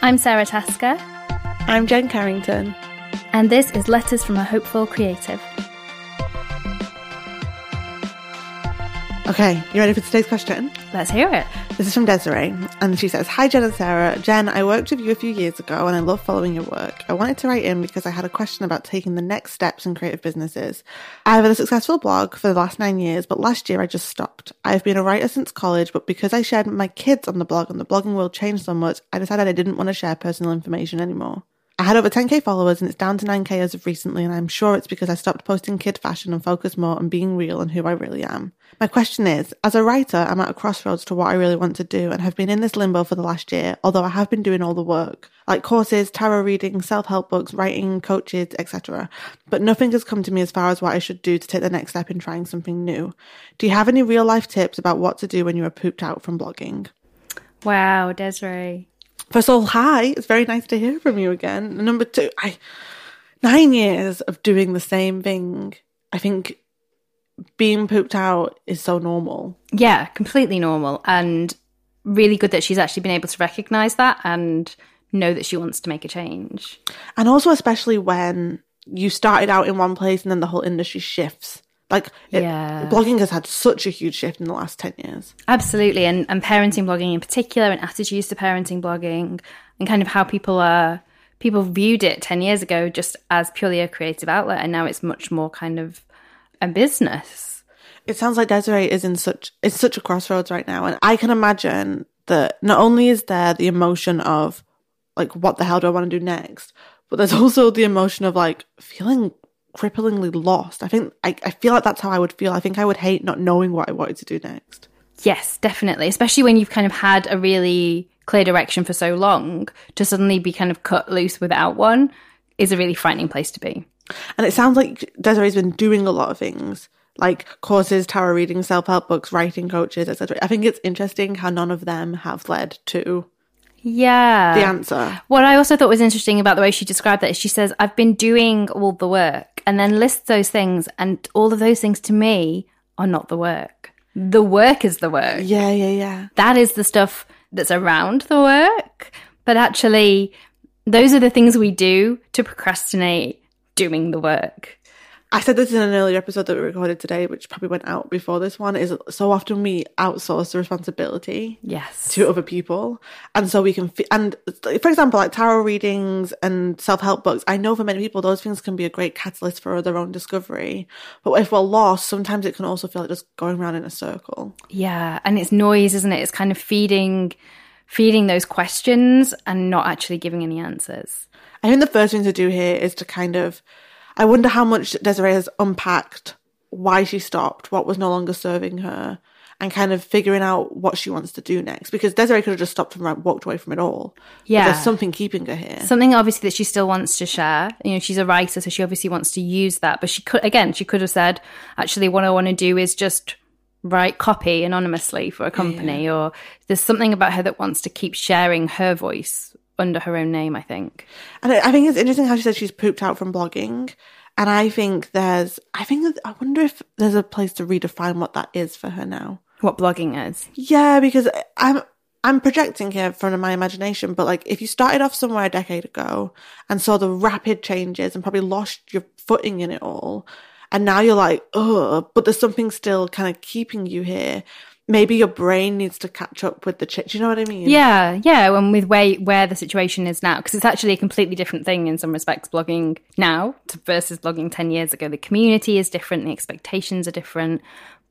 I'm Sara Tasker. I'm Jen Carrington. And this is Letters from a Hopeful Creative. Okay, you ready for today's question? Let's hear it. This is from Desiree, and she says, Hi Jen and Sara. Jen, I worked with you a few years ago and I love following your work. I wanted to write in because I had a question about taking the next steps in creative businesses. I've had a successful blog for the last nine years, but last year I just stopped. I've been a writer since college, but because I shared my kids on the blog and the blogging world changed so much, I decided I didn't want to share personal information anymore. I had over 10k followers and it's down to 9k as of recently, and I'm sure it's because I stopped posting kid fashion and focused more on being real and who I really am. My question is, as a writer, I'm at a crossroads to what I really want to do and have been in this limbo for the last year, although I have been doing all the work, like courses, tarot reading, self-help books, writing, coaches, etc. But nothing has come to me as far as what I should do to take the next step in trying something new. Do you have any real life tips about what to do when you are pooped out from blogging? Wow, Desiree. First of all, hi. It's very nice to hear from you again. Number two, I nine years of doing the same thing. I think being pooped out is so normal. Yeah, completely normal. And really good that she's actually been able to recognize that and know that she wants to make a change. And also, especially when you started out in one place and then the whole industry shifts. Like, it, Yeah. blogging has had such a huge shift in the last 10 years. Absolutely. And, and parenting blogging in particular and attitudes to parenting blogging and kind of how people are people viewed it 10 years ago just as purely a creative outlet and now it's much more kind of a business. It sounds like Desiree is in such it's such a crossroads right now, and I can imagine that not only is there the emotion of like what the hell do I want to do next, but there's also the emotion of like feeling cripplingly lost. I think I, I feel like that's how I would feel. I think I would hate not knowing what I wanted to do next. Yes, definitely. Especially when you've kind of had a really clear direction for so long to suddenly be kind of cut loose without one is a really frightening place to be. And it sounds like Desiree's been doing a lot of things like courses, tarot reading, self help books, writing coaches, etc. I think it's interesting how none of them have led to Yeah. the answer. What I also thought was interesting about the way she described that is she says, I've been doing all the work and then lists those things, and all of those things to me are not the work. The work is the work. Yeah, yeah, yeah. That is the stuff that's around the work. But actually, those are the things we do to procrastinate doing the work. I said this in an earlier episode that we recorded today, which probably went out before this one, is so often we outsource the responsibility Yes. to other people. And so we can, f- and for example, like tarot readings and self help books, I know for many people, those things can be a great catalyst for their own discovery. But if we're lost, sometimes it can also feel like just going around in a circle. Yeah, and it's noise, isn't it? It's kind of feeding feeding those questions and not actually giving any answers. I think the first thing to do here is to kind of, I wonder how much Desiree has unpacked why she stopped, what was no longer serving her, and kind of figuring out what she wants to do next. Because Desiree could have just stopped and walked away from it all. Yeah. there's something keeping her here. Something obviously that she still wants to share. You know, she's a writer, so she obviously wants to use that. But she could again, she could have said, actually what I want to do is just write copy anonymously for a company or there's something about her that wants to keep sharing her voice under her own name, I think. And I I think it's interesting how she said she's pooped out from blogging. And I think there's, I think, I wonder if there's a place to redefine what that is for her now. What blogging is. Yeah, because I'm I'm projecting here from my imagination, but like if you started off somewhere a decade ago and saw the rapid changes and probably lost your footing in it all, and now you're like, oh, but there's something still kind of keeping you here. Maybe your brain needs to catch up with the change. Do you know what I mean? Yeah, yeah, and with where where the situation is now, because it's actually a completely different thing in some respects. Blogging now to versus blogging ten years ago, the community is different, the expectations are different,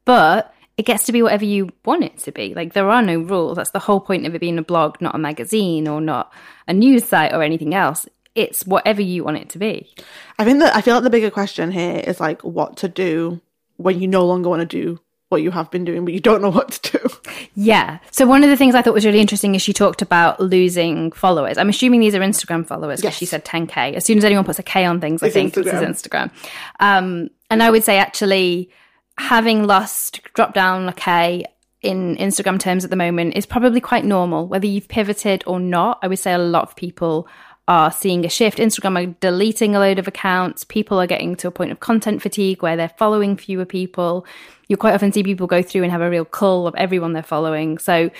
but it gets to be whatever you want it to be. Like there are no rules. That's the whole point of it being a blog, not a magazine or not a news site or anything else. It's whatever you want it to be. I think that I feel like the bigger question here is like what to do when you no longer want to do what you have been doing, but you don't know what to do. Yeah. So one of the things I thought was really interesting is she talked about losing followers. I'm assuming these are Instagram followers because Yes. she said 10k. As soon as anyone puts a k on things, I It's think this is Instagram. Um, and I would say actually having lost, drop down a k in Instagram terms at the moment is probably quite normal. Whether you've pivoted or not, I would say a lot of people are seeing a shift. Instagram are deleting a load of accounts. People are getting to a point of content fatigue where they're following fewer people. You quite often see people go through and have a real cull of everyone they're following. So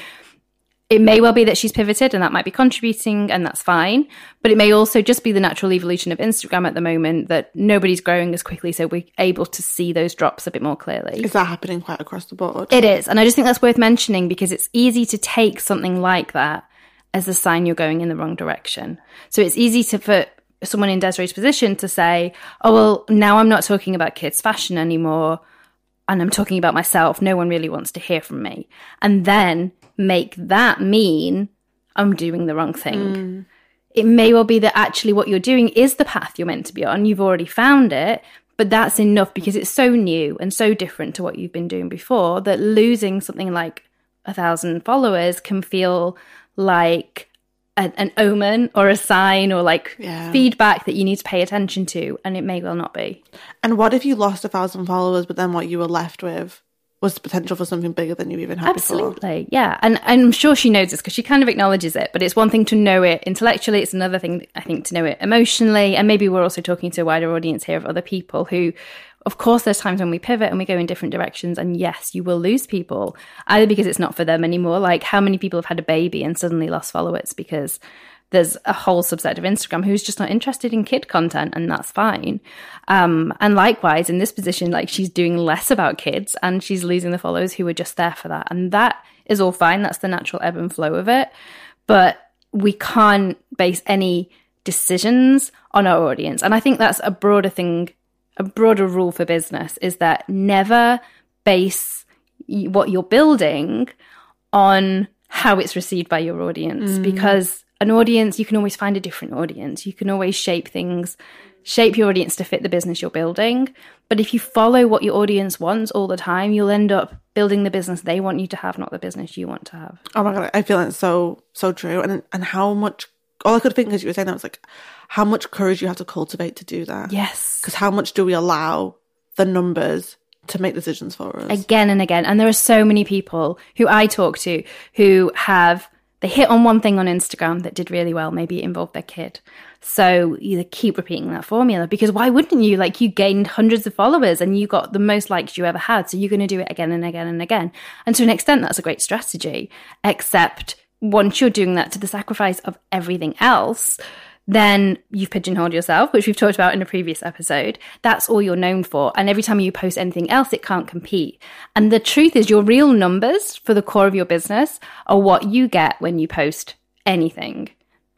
it may well be that she's pivoted and that might be contributing and that's fine. But it may also just be the natural evolution of Instagram at the moment that nobody's growing as quickly. So we're able to see those drops a bit more clearly. Is that happening quite across the board? It is. And I just think that's worth mentioning because it's easy to take something like that as a sign you're going in the wrong direction. So it's easy to, for someone in Desiree's position to say, oh, well, now I'm not talking about kids' fashion anymore and I'm talking about myself. No one really wants to hear from me. And then make that mean I'm doing the wrong thing. Mm. It may well be that actually what you're doing is the path you're meant to be on. You've already found it, but that's enough because it's so new and so different to what you've been doing before that losing something like a thousand followers can feel like a, an omen or a sign or like yeah. feedback that you need to pay attention to, and it may well not be. And what if you lost a thousand followers, but then what you were left with was the potential for something bigger than you even had Absolutely, before. yeah. And, and I'm sure she knows this because she kind of acknowledges it, but it's one thing to know it intellectually. It's another thing, I think, to know it emotionally. And maybe we're also talking to a wider audience here of other people who, of course, there's times when we pivot and we go in different directions. And yes, you will lose people either because it's not for them anymore. Like how many people have had a baby and suddenly lost followers because there's a whole subset of Instagram who's just not interested in kid content, and that's fine. Um, and likewise, in this position, like she's doing less about kids and she's losing the followers who are just there for that. And that is all fine. That's the natural ebb and flow of it. But we can't base any decisions on our audience. And I think that's a broader thing, a broader rule for business is that never base what you're building on how it's received by your audience mm. because an audience, you can always find a different audience. You can always shape things, shape your audience to fit the business you're building. But if you follow what your audience wants all the time, you'll end up building the business they want you to have, not the business you want to have. Oh my god, I feel it's so so true. And and how much all I could think as you were saying that was like how much courage you have to cultivate to do that. Yes. Because how much do we allow the numbers to make decisions for us? Again and again. And there are so many people who I talk to who have they hit on one thing on Instagram that did really well. Maybe it involved their kid. So you keep repeating that formula because why wouldn't you? Like you gained hundreds of followers and you got the most likes you ever had. So you're going to do it again and again and again. And to an extent, that's a great strategy. Except once you're doing that to the sacrifice of everything else, then you've pigeonholed yourself, which we've talked about in a previous episode. That's all you're known for. And every time you post anything else, it can't compete. And the truth is, your real numbers for the core of your business are what you get when you post anything.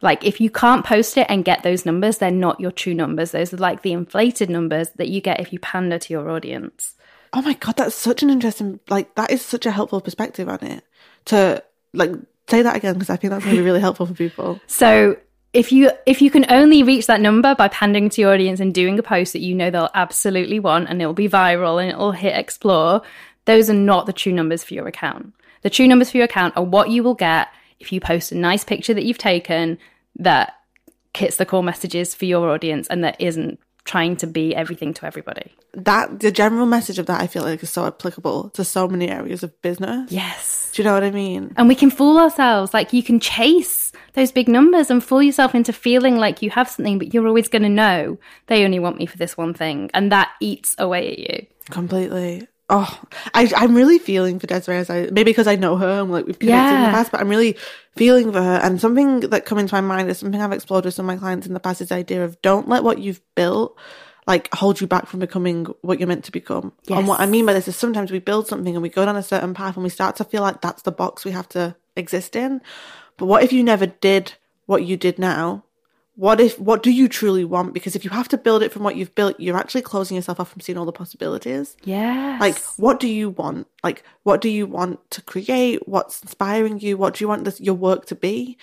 Like, if you can't post it and get those numbers, they're not your true numbers. Those are like the inflated numbers that you get if you pander to your audience. Oh my God, that's such an interesting, like, that is such a helpful perspective on it. To, like, say that again, because I think that's going to be really helpful for people. So, if you if you can only reach that number by pandering to your audience and doing a post that you know they'll absolutely want and it'll be viral and it'll hit explore, those are not the true numbers for your account. The true numbers for your account are what you will get if you post a nice picture that you've taken that hits the core messages for your audience and that isn't trying to be everything to everybody. That the general message of that I feel like is so applicable to so many areas of business. Yes. Do you know what I mean? And we can fool ourselves. Like you can chase those big numbers and fool yourself into feeling like you have something, but you're always going to know they only want me for this one thing. And that eats away at you. Completely. Oh, I, I'm really feeling for Desiree as I, maybe because I know her and like we've connected yeah. in the past, but I'm really feeling for her. And something that come into my mind is something I've explored with some of my clients in the past is the idea of don't let what you've built like hold you back from becoming what you're meant to become. Yes. And what I mean by this is sometimes we build something and we go down a certain path and we start to feel like that's the box we have to exist in. But what if you never did what you did now? What if, what do you truly want? Because if you have to build it from what you've built, you're actually closing yourself off from seeing all the possibilities. Yeah. Like, what do you want? Like, what do you want to create? What's inspiring you? What do you want this, your work to be?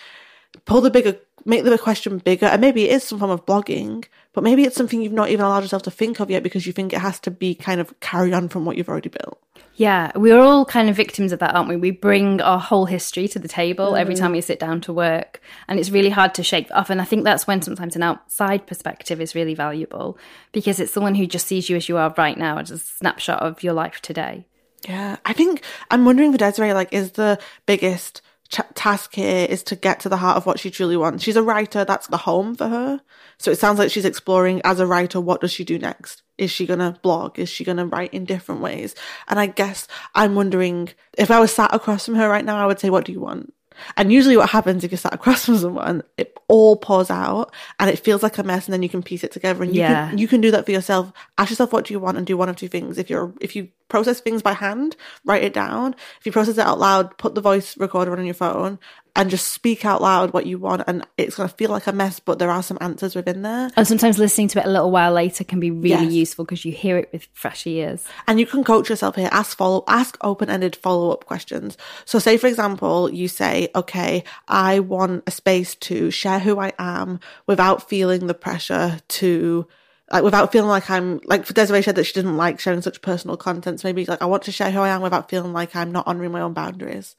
Pull the bigger, make the question bigger. And maybe it is some form of blogging, but maybe it's something you've not even allowed yourself to think of yet because you think it has to be kind of carry on from what you've already built. Yeah, we're all kind of victims of that, aren't we? We bring our whole history to the table mm. every time we sit down to work, and it's really hard to shake off. And I think that's when sometimes an outside perspective is really valuable because it's someone who just sees you as you are right now, as a snapshot of your life today. Yeah, I think I'm wondering for Desiree, like, is the biggest ch- task here is to get to the heart of what she truly wants. She's a writer, that's the home for her. So it sounds like she's exploring as a writer, what does she do next? Is she going to blog? Is she going to write in different ways? And I guess I'm wondering if I was sat across from her right now, I would say, what do you want? And usually what happens if you're sat across from someone, it all pours out and it feels like a mess and then you can piece it together and you Yeah. can you can do that for yourself. Ask yourself what do you want and do one of two things. If you're if you process things by hand, write it down. If you process it out loud, put the voice recorder on your phone and just speak out loud what you want and it's gonna feel like a mess, but there are some answers within there. And sometimes listening to it a little while later can be really Yes. useful because you hear it with fresh ears. And you can coach yourself here. Ask follow, ask open-ended follow-up questions. So say, for example, you say, okay, I want a space to share who I am without feeling the pressure to, like, without feeling like I'm, like, for Desiree said that she didn't like sharing such personal content. So maybe like, I want to share who I am without feeling like I'm not honoring my own boundaries.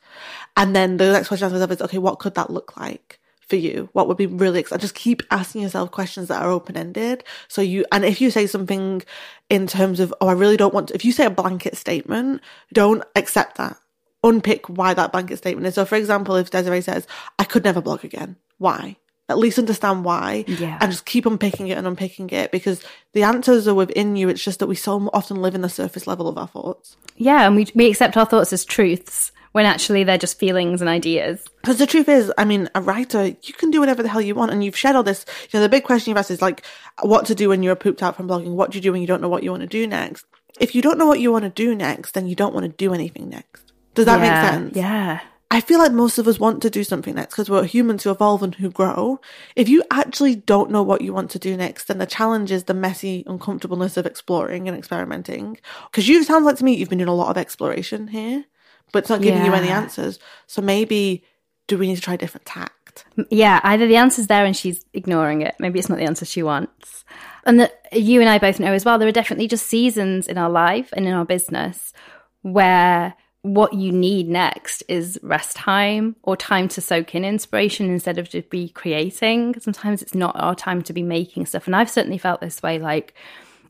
And then the next question I ask myself is, okay, what could that look like? for you? What would be really exciting? Just keep asking yourself questions that are open ended. So you, and if you say something in terms of, oh, I really don't want to, if you say a blanket statement, don't accept that. Unpick why that blanket statement is. So for example, if Desiree says, I could never blog again, why? At least understand why. Yeah. And just keep unpicking it and unpicking it because the answers are within you. It's just that we so often live in the surface level of our thoughts. Yeah, and we, we accept our thoughts as truths when actually they're just feelings and ideas. Because the truth is, I mean, a writer, you can do whatever the hell you want. And you've shared all this. You know, the big question you've asked is like, what to do when you're pooped out from blogging? What do you do when you don't know what you want to do next? If you don't know what you want to do next, then you don't want to do anything next. Does that yeah, make sense? Yeah. I feel like most of us want to do something next because we're humans who evolve and who grow. If you actually don't know what you want to do next, then the challenge is the messy uncomfortableness of exploring and experimenting. Because you sounds like to me you've been doing a lot of exploration here, but it's not giving you any answers. So maybe do we need to try a different tact? Yeah, either the answer's there and she's ignoring it. Maybe it's not the answer she wants. And that you and I both know as well, there are definitely just seasons in our life and in our business where what you need next is rest time or time to soak in inspiration instead of just be creating. Sometimes it's not our time to be making stuff. And I've certainly felt this way. Like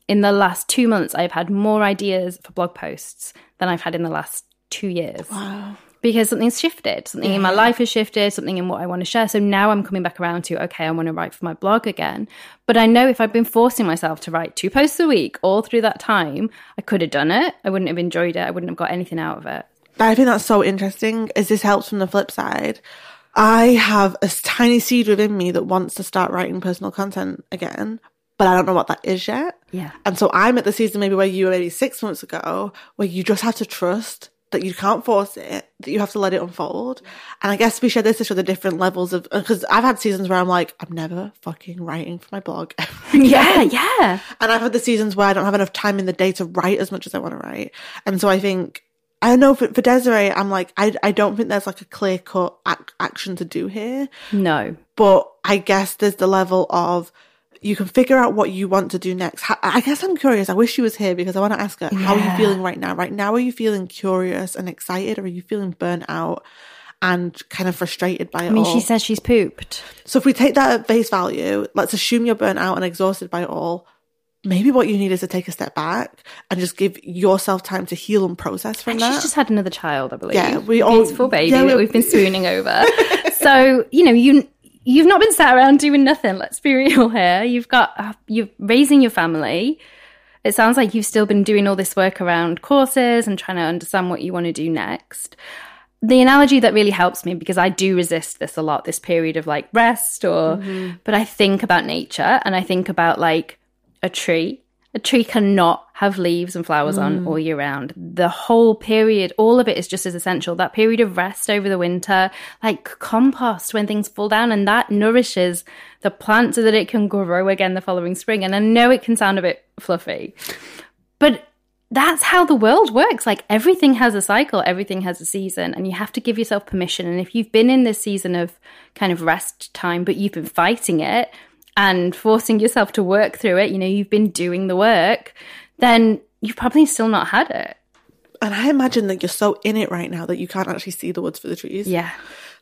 in the last two months, I've had more ideas for blog posts than I've had in the last two years Wow. Because something's shifted. Something in my life has shifted, something in what I want to share. So now I'm coming back around to, okay, I want to write for my blog again. But I know if I'd been forcing myself to write two posts a week all through that time, I could have done it. I wouldn't have enjoyed it. I wouldn't have got anything out of it. I think that's so interesting. Is this helps from the flip side? I have a tiny seed within me that wants to start writing personal content again, but I don't know what that is yet. Yeah. And so I'm at the season maybe where you were maybe six months ago, where you just have to trust that you can't force it, that you have to let it unfold. And I guess we share this to show the different levels of, because I've had seasons where I'm like, I'm never fucking writing for my blog. Yeah, yeah. And I've had the seasons where I don't have enough time in the day to write as much as I want to write. And so I think, I don't know for, for Desiree, I'm like, I, I don't think there's like a clear cut ac- action to do here. No. But I guess there's the level of you can figure out what you want to do next. I guess I'm curious. I wish she was here because I want to ask her, how are you feeling right now? Right now, are you feeling curious and excited or are you feeling burnt out and kind of frustrated by it I mean, all? she says she's pooped. So if we take that at face value, let's assume you're burnt out and exhausted by it all. Maybe what you need is to take a step back and just give yourself time to heal and process from And that. she's just had another child, I believe. Yeah, we all- beautiful baby yeah, that we've been swooning over. so you know you you've not been sat around doing nothing. Let's be real here. You've got uh, you're raising your family. It sounds like you've still been doing all this work around courses and trying to understand what you want to do next. The analogy that really helps me because I do resist this a lot, this period of like rest or, but I think about nature and I think about like a tree. A tree cannot have leaves and flowers on mm. all year round. The whole period, all of it is just as essential. That period of rest over the winter, like compost when things fall down, and that nourishes the plant so that it can grow again the following spring. And I know it can sound a bit fluffy, but that's how the world works. Like everything has a cycle, everything has a season, and you have to give yourself permission. And if you've been in this season of kind of rest time, but you've been fighting it and forcing yourself to work through it, you know, you've been doing the work, then you've probably still not had it. and I imagine that you're so in it right now that you can't actually see the woods for the trees. Yeah.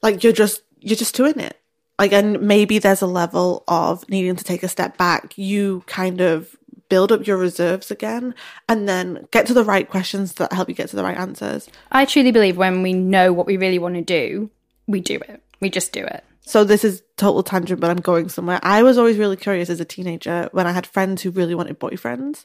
like you're just you're just doing it like and maybe there's a level of needing to take a step back you kind of build up your reserves again and then get to the right questions that help you get to the right answers I truly believe when we know what we really want to do, we do it. We just do it. So this is total tangent, but I'm going somewhere. I was always really curious as a teenager when I had friends who really wanted boyfriends.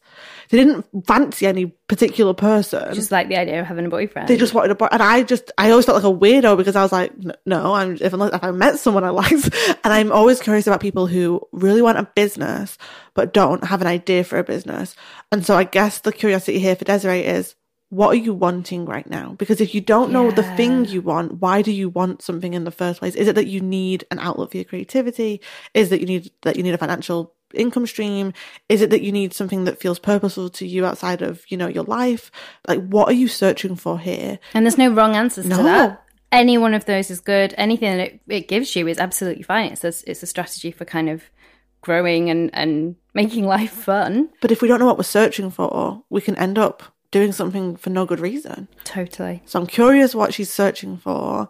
They didn't fancy any particular person. Just like the idea of having a boyfriend. they just wanted a boy, and I just I always felt like a weirdo because I was like, no, I'm if, unless, if I met someone I liked, and I'm always curious about people who really want a business but don't have an idea for a business. And so I guess the curiosity here for Desiree is, what are you wanting right now? Because if you don't know the thing you want, why do you want something in the first place? Is it that you need an outlet for your creativity? Is that you need that you need a financial income stream? Is it that you need something that feels purposeful to you outside of, you know, your life? Like what are you searching for here? And there's no wrong answers No. to that. Any one of those is good. Anything that it, it gives you is absolutely fine. It's a, it's a strategy for kind of growing and, and making life fun. But if we don't know what we're searching for, we can end up doing something for no good reason. Totally. So I'm curious what she's searching for.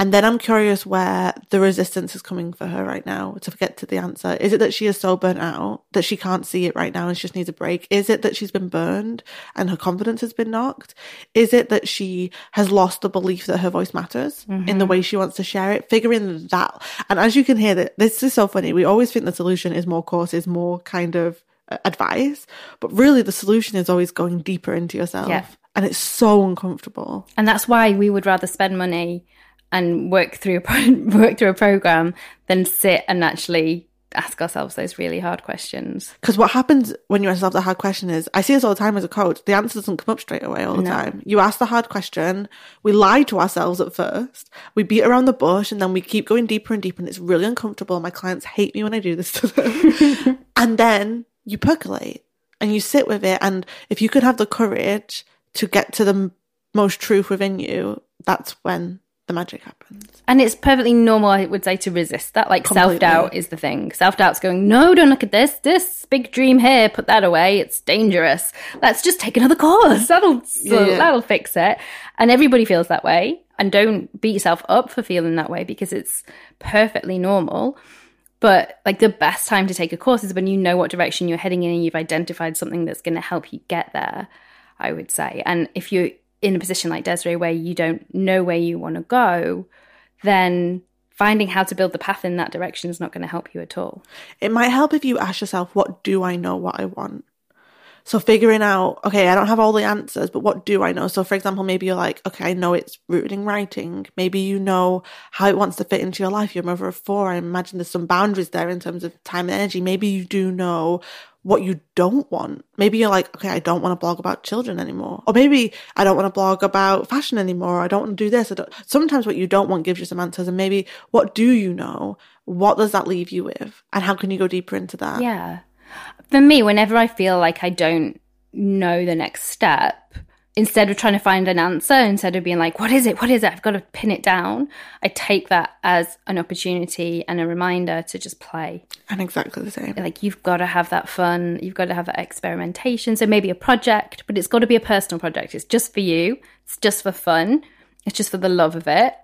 And then I'm curious where the resistance is coming for her right now to get to the answer. Is it that she is so burnt out that she can't see it right now and she just needs a break? Is it that she's been burned and her confidence has been knocked? Is it that she has lost the belief that her voice matters in the mm-hmm. way she wants to share it? Figuring that. And as you can hear that this is so funny. We always think the solution is more courses, more kind of advice, but really the solution is always going deeper into yourself. Yeah. And it's so uncomfortable. And that's why we would rather spend money and work through a pro- work through a program than sit and actually ask ourselves those really hard questions. Because what happens when you ask yourself the hard question is, I see this all the time as a coach, the answer doesn't come up straight away all the time. You ask the hard question, we lie to ourselves at first, we beat around the bush, and then we keep going deeper and deeper, and it's really uncomfortable. My clients hate me when I do this to them. and then you percolate and you sit with it. And if you could have the courage to get to the m- most truth within you, that's when the magic happens. And it's perfectly normal, I would say, to resist that. Like self doubt is the thing. Self doubt's going, no, don't look at this. This big dream here, put that away. It's dangerous. Let's just take another course. That'll Yeah, yeah. that'll fix it. And everybody feels that way. And don't beat yourself up for feeling that way because it's perfectly normal. But like the best time to take a course is when you know what direction you're heading in and you've identified something that's going to help you get there, I would say. And if you're in a position like Desiree where you don't know where you want to go, then finding how to build the path in that direction is not going to help you at all. It might help if you ask yourself, what do I know what I want? So figuring out, okay, I don't have all the answers, but what do I know? So for example, maybe you're like, okay, I know it's rooted in writing. Maybe you know how it wants to fit into your life. You're a mother of four. I imagine there's some boundaries there in terms of time and energy. Maybe you do know what you don't want. Maybe you're like, okay, I don't want to blog about children anymore. Or maybe I don't want to blog about fashion anymore. I don't want to do this. Sometimes what you don't want gives you some answers. And maybe what do you know? What does that leave you with? And how can you go deeper into that? Yeah. For me, whenever I feel like I don't know the next step, instead of trying to find an answer, instead of being like, what is it? What is it? I've got to pin it down, I take that as an opportunity and a reminder to just play. And exactly the same. Like, you've got to have that fun, you've got to have that experimentation. So, maybe a project, but it's got to be a personal project. It's just for you, it's just for fun, it's just for the love of it.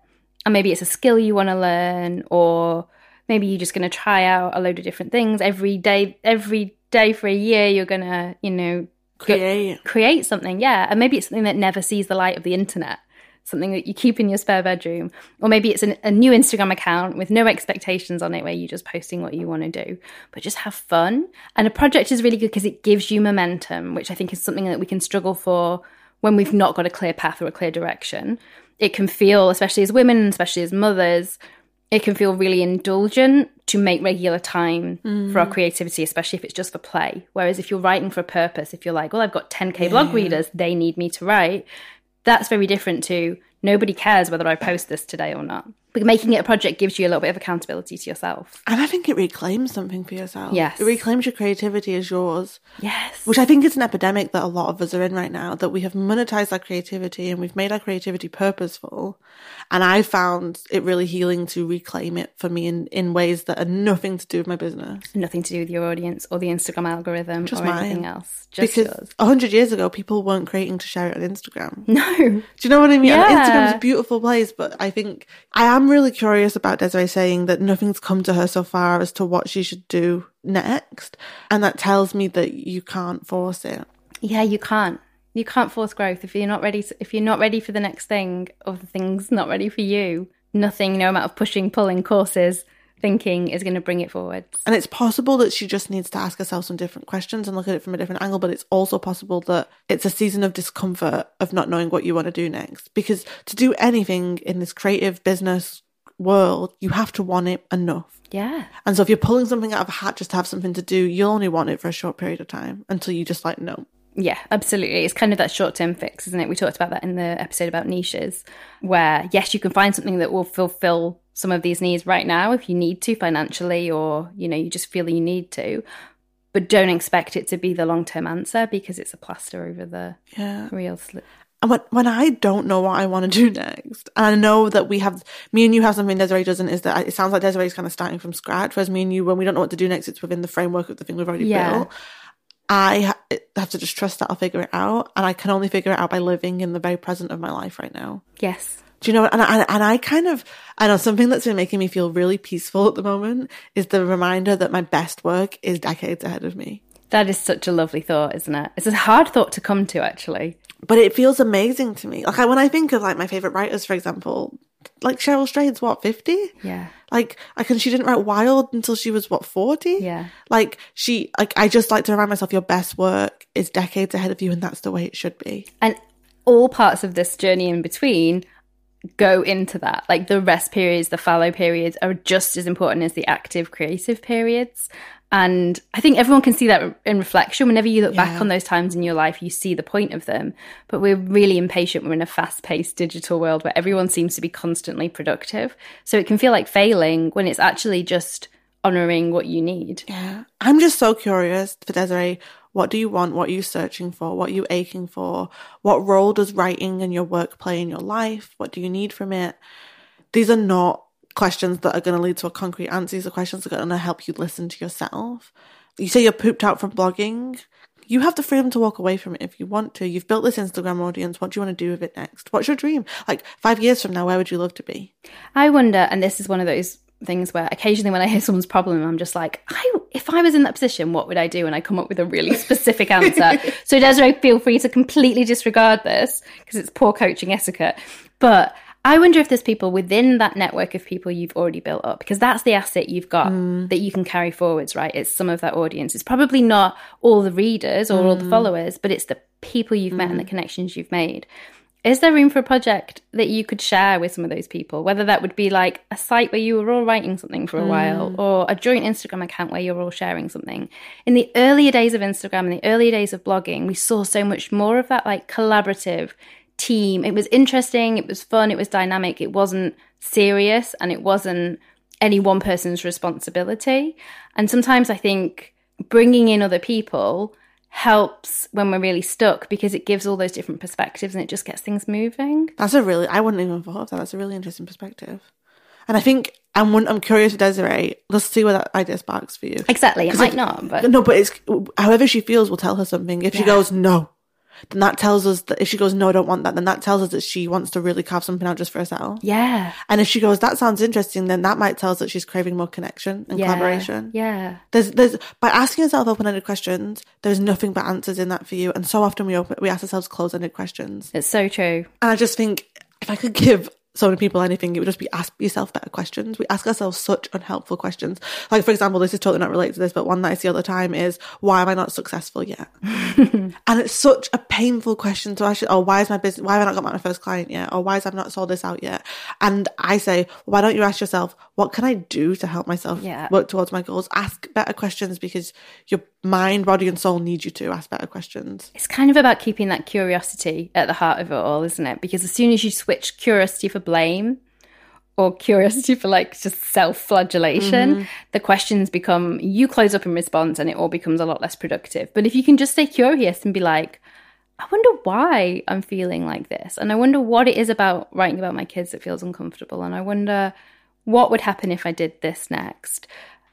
And maybe it's a skill you want to learn, or maybe you're just going to try out a load of different things every day every day for a year you're to you know go- Create. create something yeah. And maybe it's something that never sees the light of the internet. Something that you keep in your spare bedroom. Or maybe it's an, a new instagram account with no expectations on it where you're just posting what you want to do. But just have fun. And a project is really good because it gives you momentum which i think is something that we can struggle for when we've not got a clear path or a clear direction. It can feel especially as women especially as mothers it can feel really indulgent to make regular time for our mm. creativity, especially if it's just for play. Whereas if you're writing for a purpose, if you're like, well, I've got 10K blog readers, they need me to write, that's very different to nobody cares whether I post this today or not. But making it a project gives you a little bit of accountability to yourself. And I think it reclaims something for yourself. Yes. It reclaims your creativity as yours, Yes. which I think is an epidemic that a lot of us are in right now, that we have monetized our creativity and we've made our creativity purposeful. And I found it really healing to reclaim it for me in, in ways that are nothing to do with my business. Nothing to do with your audience or the Instagram algorithm Just or mine. anything else. Just because yours. a hundred years ago, people weren't creating to share it on Instagram. No. Do you know what I mean? Yeah. Instagram's a beautiful place, but I think I am really curious about Desiree saying that nothing's come to her so far as to what she should do next. And that tells me that you can't force it. Yeah, you can't. You can't force growth if you're not ready. To, if you're not ready for the next thing, or the thing's not ready for you, nothing, no amount of pushing, pulling courses, thinking is going to bring it forward. And it's possible that she just needs to ask herself some different questions and look at it from a different angle, but it's also possible that it's a season of discomfort of not knowing what you want to do next. Because to do anything in this creative business world, you have to want it enough. Yeah. And so if you're pulling something out of a hat just to have something to do, you'll only want it for a short period of time until you just like, no. Yeah, absolutely. It's kind of that short term fix, isn't it? We talked about that in the episode about niches, where yes, you can find something that will fulfill some of these needs right now if you need to financially or, you know, you just feel you need to. But don't expect it to be the long term answer because it's a plaster over the Yeah. real slip. And when, when I don't know what I want to do next, and I know that we have, me and you have something Desiree doesn't, is that it sounds like Desiree's kind of starting from scratch, whereas me and you, when we don't know what to do next, it's within the framework of the thing we've already Yeah. built. I ha- have to just trust that I'll figure it out, and I can only figure it out by living in the very present of my life right now. Yes. Do you know? And I, and I kind of, I know something that's been making me feel really peaceful at the moment is the reminder that my best work is decades ahead of me. That is such a lovely thought, isn't it? It's a hard thought to come to, actually. but it feels amazing to me. Like when I think of like my favorite writers, for example, like Cheryl Strayed's what fifty. Yeah. Like I can, she didn't write Wild until she was what forty. Yeah. Like she, like I just like to remind myself, your best work is decades ahead of you, and that's the way it should be. And all parts of this journey in between go into that. Like the rest periods, the fallow periods are just as important as the active creative periods. And I think everyone can see that in reflection. Whenever you look back on those times in your life, you see the point of them. But we're really impatient. We're in a fast paced digital world where everyone seems to be constantly productive. So it can feel like failing when it's actually just honoring what you need. Yeah. I'm just so curious for Desiree. What do you want? What are you searching for? What are you aching for? What role does writing and your work play in your life? What do you need from it? These are not questions that are going to lead to a concrete answer. These are questions that are going to help you listen to yourself. You say you're pooped out from blogging. You have the freedom to walk away from it if you want to. You've built this Instagram audience. What do you want to do with it next? What's your dream? Like five years from now, where would you love to be? I wonder, and this is one of those things where occasionally when I hear someone's problem, I'm just like, I, if I was in that position, what would I do? And I come up with a really specific answer. so Desiree, feel free to completely disregard this because it's poor coaching etiquette. But I wonder if there's people within that network of people you've already built up because that's the asset you've got hmm. that you can carry forwards, right? It's some of that audience. It's probably not all the readers or all the hmm. followers, but it's the people you've met and the hmm. connections you've made. Is there room for a project that you could share with some of those people? Whether that would be like a site where you were all writing something for a while mm. or a joint Instagram account where you're all sharing something. In the earlier days of Instagram and the earlier days of blogging, we saw so much more of that like collaborative team. It was interesting, it was fun, it was dynamic, it wasn't serious, and it wasn't any one person's responsibility. And sometimes I think bringing in other people helps when we're really stuck because it gives all those different perspectives and it just gets things moving. That's a really, I wouldn't even have thought of that. That's a really interesting perspective. And I think I'm, I'm curious Desiree. Let's see where that idea sparks for you. Exactly. it might if- not, but No, but it's however she feels will tell her something. If she goes no, then that tells us that if she goes no, I don't want that, then that tells us that she wants to really carve something out just for herself. yeah. And if she goes, that sounds interesting, then that might tell us that she's craving more connection and Yeah. collaboration. Yeah. There's, there's by asking yourself open-ended questions, there's nothing but answers in that for you. And so often we open, we ask ourselves closed-ended questions. It's so true. And I just think if I could give so many people anything, it would just be ask yourself better questions. We ask ourselves such unhelpful questions. Like, for example, this is totally not related to this, but one that I see all the time is, why am I not successful yet? and it's such a painful question to ask. Oh, why is my business, why have I not got my first client yet? Or why have I've not sold this out yet? And I say, why don't you ask yourself, what can I do to help myself Yeah. work towards my goals? Ask better questions because your mind, body, and soul need you to ask better questions. It's kind of about keeping that curiosity at the heart of it all, isn't it? Because as soon as you switch curiosity for blame or curiosity for like just self flagellation, mm-hmm. the questions become you close up in response and it all becomes a lot less productive. But if you can just stay curious and be like, I wonder why I'm feeling like this. And I wonder what it is about writing about my kids that feels uncomfortable. And I wonder what would happen if I did this next.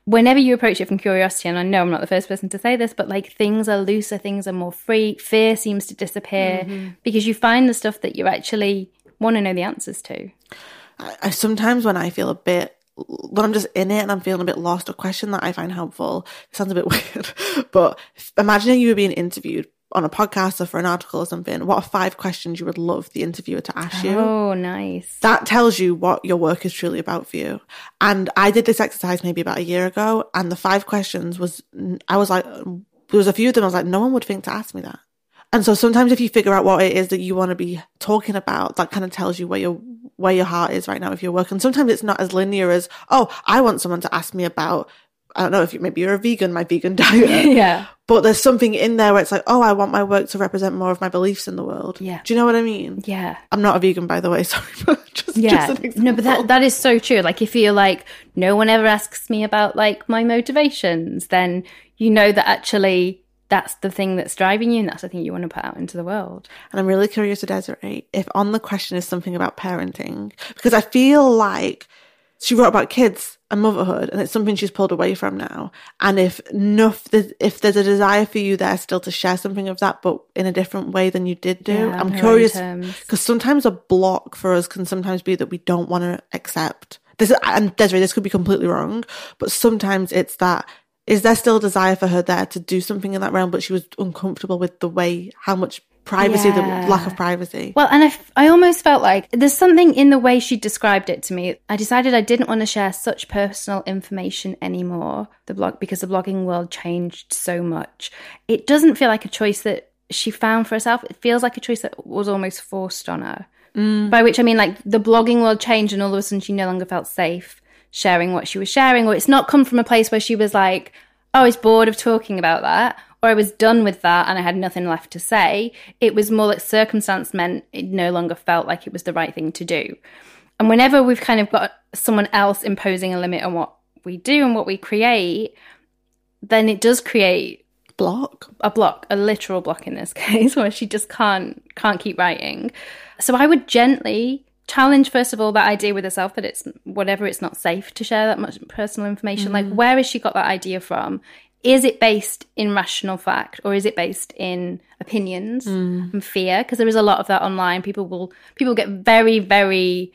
Whenever you approach it from curiosity, and I know I'm not the first person to say this, but like things are looser, things are more free, fear seems to disappear mm-hmm. because you find the stuff that you're actually want to know the answers to. I, I sometimes when I feel a bit when I'm just in it and I'm feeling a bit lost, a question that I find helpful. It sounds a bit weird, but imagining you were being interviewed on a podcast or for an article or something, what are five questions you would love the interviewer to ask you? Oh, nice. That tells you what your work is truly about for you. And I did this exercise maybe about a year ago, and the five questions was, I was like, there was a few of them I was like, no one would think to ask me that. And so sometimes if you figure out what it is that you want to be talking about, that kind of tells you where your where your heart is right now if you're working. Sometimes it's not as linear as, oh, I want someone to ask me about I don't know if you maybe you're a vegan, my vegan diet. yeah. But there's something in there where it's like, oh, I want my work to represent more of my beliefs in the world. Yeah. Do you know what I mean? Yeah. I'm not a vegan, by the way. Sorry, but just, Yeah. just an example. No, but that that is so true. Like if you're like, no one ever asks me about like my motivations, then you know that actually that's the thing that's driving you and that's the thing you want to put out into the world. And I'm really curious to Desiree if on the question is something about parenting, because I feel like she wrote about kids and motherhood, and it's something she's pulled away from now. And if enough, if there's a desire for you there still to share something of that, but in a different way than you did do, Yeah, I'm on her own curious because sometimes a block for us can sometimes be that we don't want to accept. This and Desiree, this could be completely wrong, but sometimes it's that. Is there still a desire for her there to do something in that realm, but she was uncomfortable with the way, how much privacy, Yeah. the lack of privacy? Well, and I, f- I almost felt like there's something in the way she described it to me. I decided I didn't want to share such personal information anymore, the blog, because the blogging world changed so much. It doesn't feel like a choice that she found for herself. It feels like a choice that was almost forced on her. Mm. By which I mean, like, the blogging world changed and all of a sudden she no longer felt safe sharing what she was sharing, or it's not come from a place where she was like, oh, I was bored of talking about that, or I was done with that and I had nothing left to say. It was more like circumstance meant it no longer felt like it was the right thing to do. And whenever we've kind of got someone else imposing a limit on what we do and what we create, then it does create Block. a block, a literal block in this case, where she just can't can't keep writing. So I would gently challenge first of all that idea with herself that it's whatever it's not safe to share that much personal information. Like mm. where has she got that idea from? Is it based in rational fact or is it based in opinions mm. and fear? Because there is a lot of that online. People will people get very very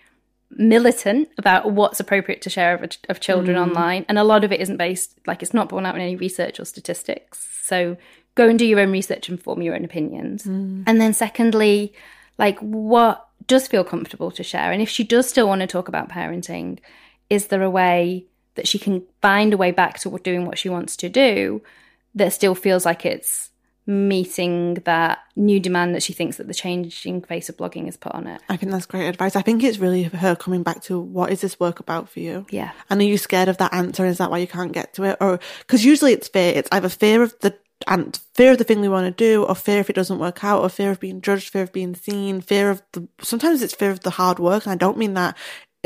militant about what's appropriate to share of, of children mm. online and a lot of it isn't based like it's not borne out in any research or statistics so go and do your own research and form your own opinions and then secondly like what does feel comfortable to share and if she does still want to talk about parenting is there a way that she can find a way back to doing what she wants to do that still feels like it's meeting that new demand that she thinks that the changing face of blogging has put on it I think that's great advice. I think it's really her coming back to what is this work about for you? Yeah. And are you scared of that answer? Is that why you can't get to it? Or because usually it's fear. It's either fear of the and fear of the thing we want to do, or fear if it doesn't work out, or fear of being judged, fear of being seen, fear of the. Sometimes it's fear of the hard work, and I don't mean that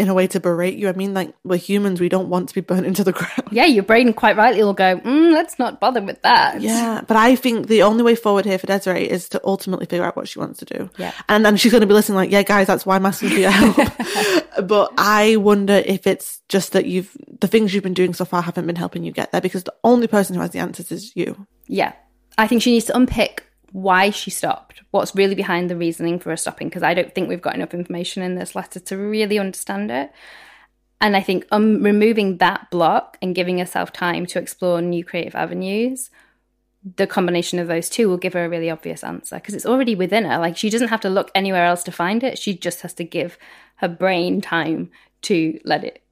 in a way to berate you. I mean like we're humans. We don't want to be burnt into the ground. yeah, your brain quite rightly will go, mm, let's not bother with that. Yeah, but I think the only way forward here for Desiree is to ultimately figure out what she wants to do. Yeah. And then she's going to be listening like, yeah, guys, that's why I'm asking for your help. but I wonder if it's just that you've, the things you've been doing so far haven't been helping you get there because the only person who has the answers is you. Yeah. I think she needs to unpick why she stopped, what's really behind the reasoning for her stopping, because I don't think we've got enough information in this letter to really understand it. And I think um, removing that block and giving herself time to explore new creative avenues, the combination of those two will give her a really obvious answer because it's already within her. Like she doesn't have to look anywhere else to find it. She just has to give her brain time to let it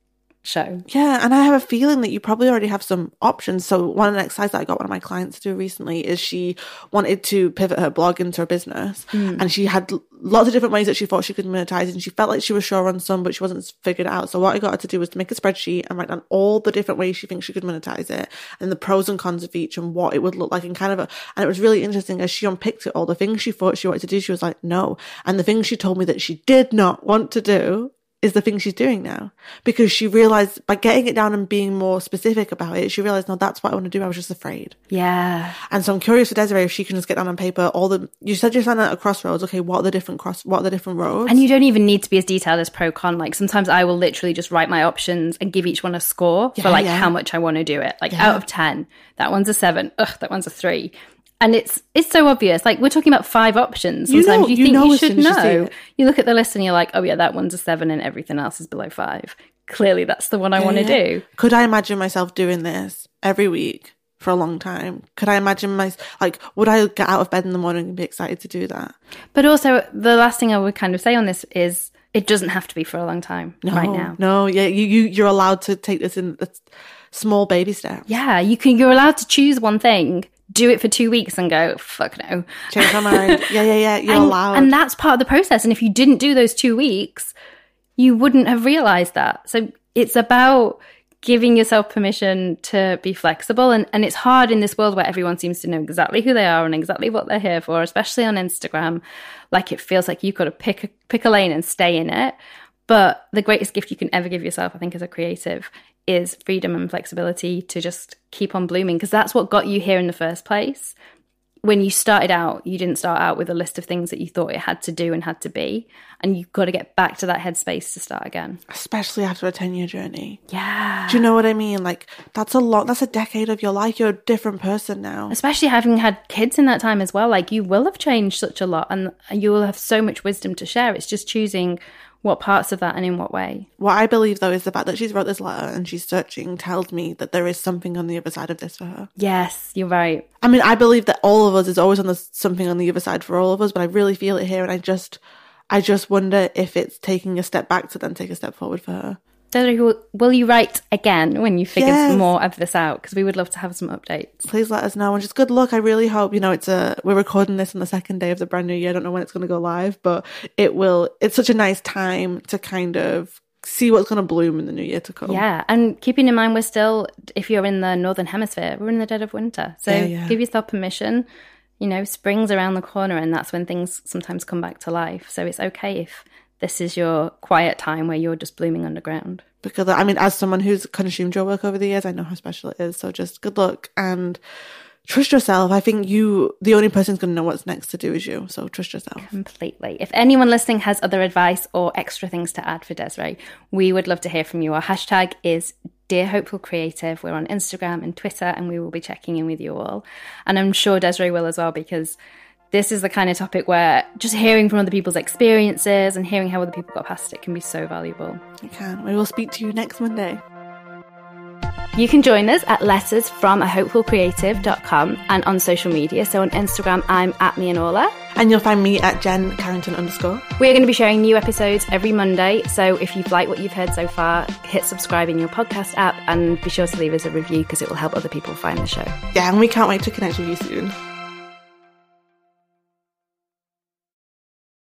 show. Yeah, and I have a feeling that you probably already have some options. So one of the exercises that I got one of my clients to do recently is she wanted to pivot her blog into a business, hmm. and she had lots of different ways that she thought she could monetize, and she felt like she was sure on some, but she wasn't figured out. So what I got her to do was to make a spreadsheet and write down all the different ways she thinks she could monetize it, and the pros and cons of each, and what it would look like, and kind of. A, and it was really interesting as she unpicked it all. The things she thought she wanted to do, she was like, no, and the things she told me that she did not want to do is the thing she's doing now because she realized by getting it down and being more specific about it, she realized, no, that's what I want to do. I was just afraid. Yeah. And so I'm curious for Desiree if she can just get down on paper all the, you said you're standing at a crossroads. Okay. What are the different cross, what are the different roads? And you don't even need to be as detailed as pro con. Like sometimes I will literally just write my options and give each one a score for like yeah. how much I want to do it. Like out of 10, that one's a seven. Ugh, that one's a three. And it's it's so obvious. Like we're talking about five options. You Sometimes know- you, you think know you should you know. You look at the list and you're like, oh yeah, that one's a seven and everything else is below five. Clearly that's the one I want to Yeah. do. Could I imagine myself doing this every week for a long time. Could I imagine my like would I get out of bed in the morning and be excited to do that? But also the last thing I would kind of say on this is it doesn't have to be for a long time No, right now. No, yeah, you, you you're allowed to take this in a small baby steps. Yeah, you can you're allowed to choose one thing, do it for 2 weeks and go fuck no. Change my mind. Yeah, yeah, yeah. You're and, allowed. and that's part of the process and if you didn't do those 2 weeks, you wouldn't have realized that. So it's about giving yourself permission to be flexible and, and it's hard in this world where everyone seems to know exactly who they are and exactly what they're here for especially on instagram like it feels like you've got to pick a, pick a lane and stay in it but the greatest gift you can ever give yourself i think as a creative is freedom and flexibility to just keep on blooming because that's what got you here in the first place when you started out, you didn't start out with a list of things that you thought it had to do and had to be. And you've got to get back to that headspace to start again. Especially after a 10 year journey. Yeah. Do you know what I mean? Like, that's a lot, that's a decade of your life. You're a different person now. Especially having had kids in that time as well. Like, you will have changed such a lot and you will have so much wisdom to share. It's just choosing what parts of that and in what way. What I believe, though, is the fact that she's wrote this letter and she's searching tells me that there is something on the other side of this for her. Yes, you're right. I mean, I believe that all of us is always on the something on the other side for all of us, but I really feel it here, and I just, I just wonder if it's taking a step back to then take a step forward for her. Will, will you write again when you figure Yes. more of this out? Because we would love to have some updates. Please let us know, and just good luck. I really hope you know it's a. We're recording this on the second day of the brand new year. I don't know when it's going to go live, but it will. It's such a nice time to kind of see what's going to bloom in the new year to come. Yeah, and keeping in mind we're still, if you're in the northern hemisphere, we're in the dead of winter. So Yeah, yeah. give yourself permission. You know, spring's around the corner, and that's when things sometimes come back to life. So it's okay if this is your quiet time where you're just blooming underground. because I mean, as someone who's consumed your work over the years, I know how special it is. So just good luck and trust yourself. I think you, the only person who's going to know what's next to do is you. So trust yourself. Completely. If anyone listening has other advice or extra things to add for Desiree, we would love to hear from you. Our hashtag is Dear Hopeful Creative. We're on Instagram and Twitter, and we will be checking in with you all. And I'm sure Desiree will as well, because this is the kind of topic where just hearing from other people's experiences and hearing how other people got past it can be so valuable. You can. We will speak to you next Monday. You can join us at letters from a hopefulcreative.com and on social media. So on Instagram, I'm at me and Orla. And you'll find me at Jen Carrington underscore. We're going to be sharing new episodes every Monday. So if you've liked what you've heard so far, hit subscribe in your podcast app and be sure to leave us a review because it will help other people find the show. Yeah, and we can't wait to connect with you soon.